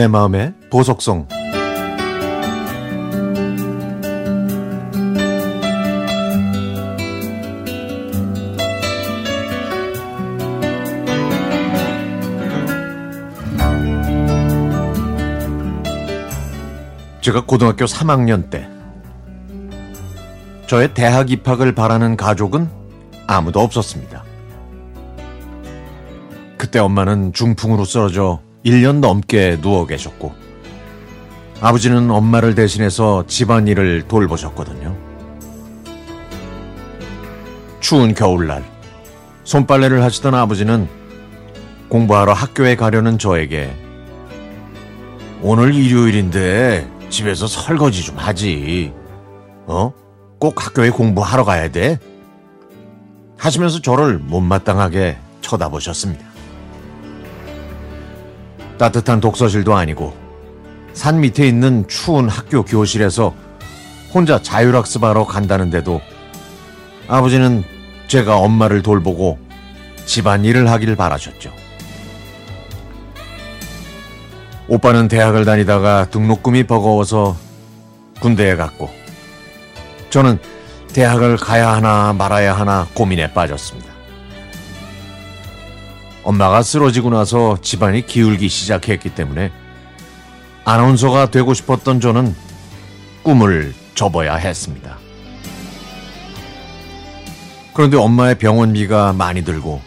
내 마음의 보석성 제가 고등학교 3학년 때 저의 대학 입학을 바라는 가족은 아무도 없었습니다. 그때 엄마는 중풍으로 쓰러져 1년 넘게 누워 계셨고 아버지는 엄마를 대신해서 집안일을 돌보셨거든요. 추운 겨울날 손빨래를 하시던 아버지는 공부하러 학교에 가려는 저에게 오늘 일요일인데 집에서 설거지 좀 하지. 어? 꼭 학교에 공부하러 가야 돼? 하시면서 저를 못마땅하게 쳐다보셨습니다. 따뜻한 독서실도 아니고 산 밑에 있는 추운 학교 교실에서 혼자 자율학습하러 간다는데도 아버지는 제가 엄마를 돌보고 집안 일을 하길 바라셨죠. 오빠는 대학을 다니다가 등록금이 버거워서 군대에 갔고 저는 대학을 가야 하나 말아야 하나 고민에 빠졌습니다. 엄마가 쓰러지고 나서 집안이 기울기 시작했기 때문에 아나운서가 되고 싶었던 저는 꿈을 접어야 했습니다. 그런데 엄마의 병원비가 많이 들고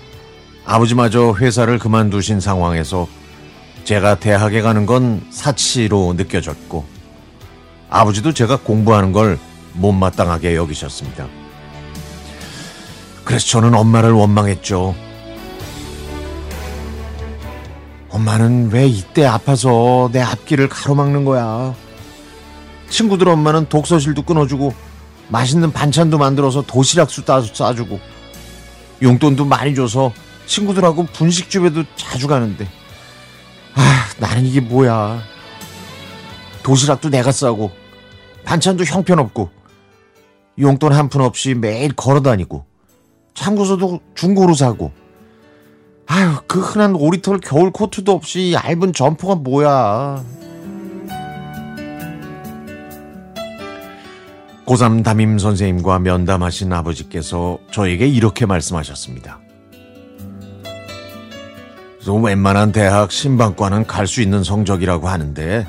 아버지마저 회사를 그만두신 상황에서 제가 대학에 가는 건 사치로 느껴졌고 아버지도 제가 공부하는 걸 못마땅하게 여기셨습니다. 그래서 저는 엄마를 원망했죠. 엄마는 왜 이때 아파서 내 앞길을 가로막는 거야? 친구들 엄마는 독서실도 끊어주고 맛있는 반찬도 만들어서 도시락수 싸주고 용돈도 많이 줘서 친구들하고 분식집에도 자주 가는데 아 나는 이게 뭐야 도시락도 내가 싸고 반찬도 형편없고 용돈 한 푼 없이 매일 걸어다니고 참고서도 중고로 사고 아유 그 흔한 오리털 겨울 코트도 없이 얇은 점퍼가 뭐야 고3 담임 선생님과 면담하신 아버지께서 저에게 이렇게 말씀하셨습니다. 웬만한 대학 신방과는 갈 수 있는 성적이라고 하는데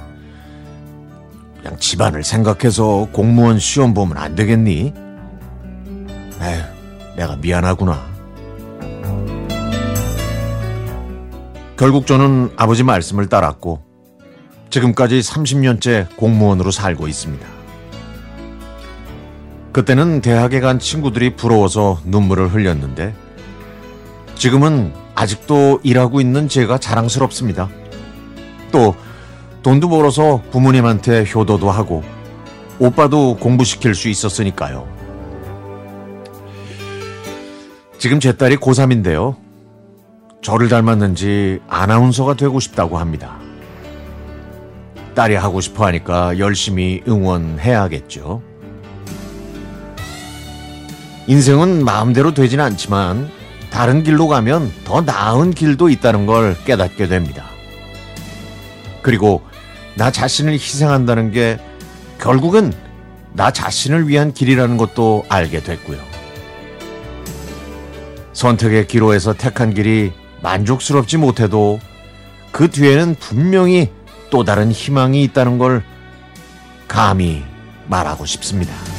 그냥 집안을 생각해서 공무원 시험 보면 안 되겠니? 에휴, 내가 미안하구나. 결국 저는 아버지 말씀을 따랐고 지금까지 30년째 공무원으로 살고 있습니다. 그때는 대학에 간 친구들이 부러워서 눈물을 흘렸는데 지금은 아직도 일하고 있는 제가 자랑스럽습니다. 또 돈도 벌어서 부모님한테 효도도 하고 오빠도 공부시킬 수 있었으니까요. 지금 제 딸이 고3인데요. 저를 닮았는지 아나운서가 되고 싶다고 합니다. 딸이 하고 싶어 하니까 열심히 응원해야겠죠. 인생은 마음대로 되진 않지만 다른 길로 가면 더 나은 길도 있다는 걸 깨닫게 됩니다. 그리고 나 자신을 희생한다는 게 결국은 나 자신을 위한 길이라는 것도 알게 됐고요. 선택의 기로에서 택한 길이 만족스럽지 못해도 그 뒤에는 분명히 또 다른 희망이 있다는 걸 감히 말하고 싶습니다.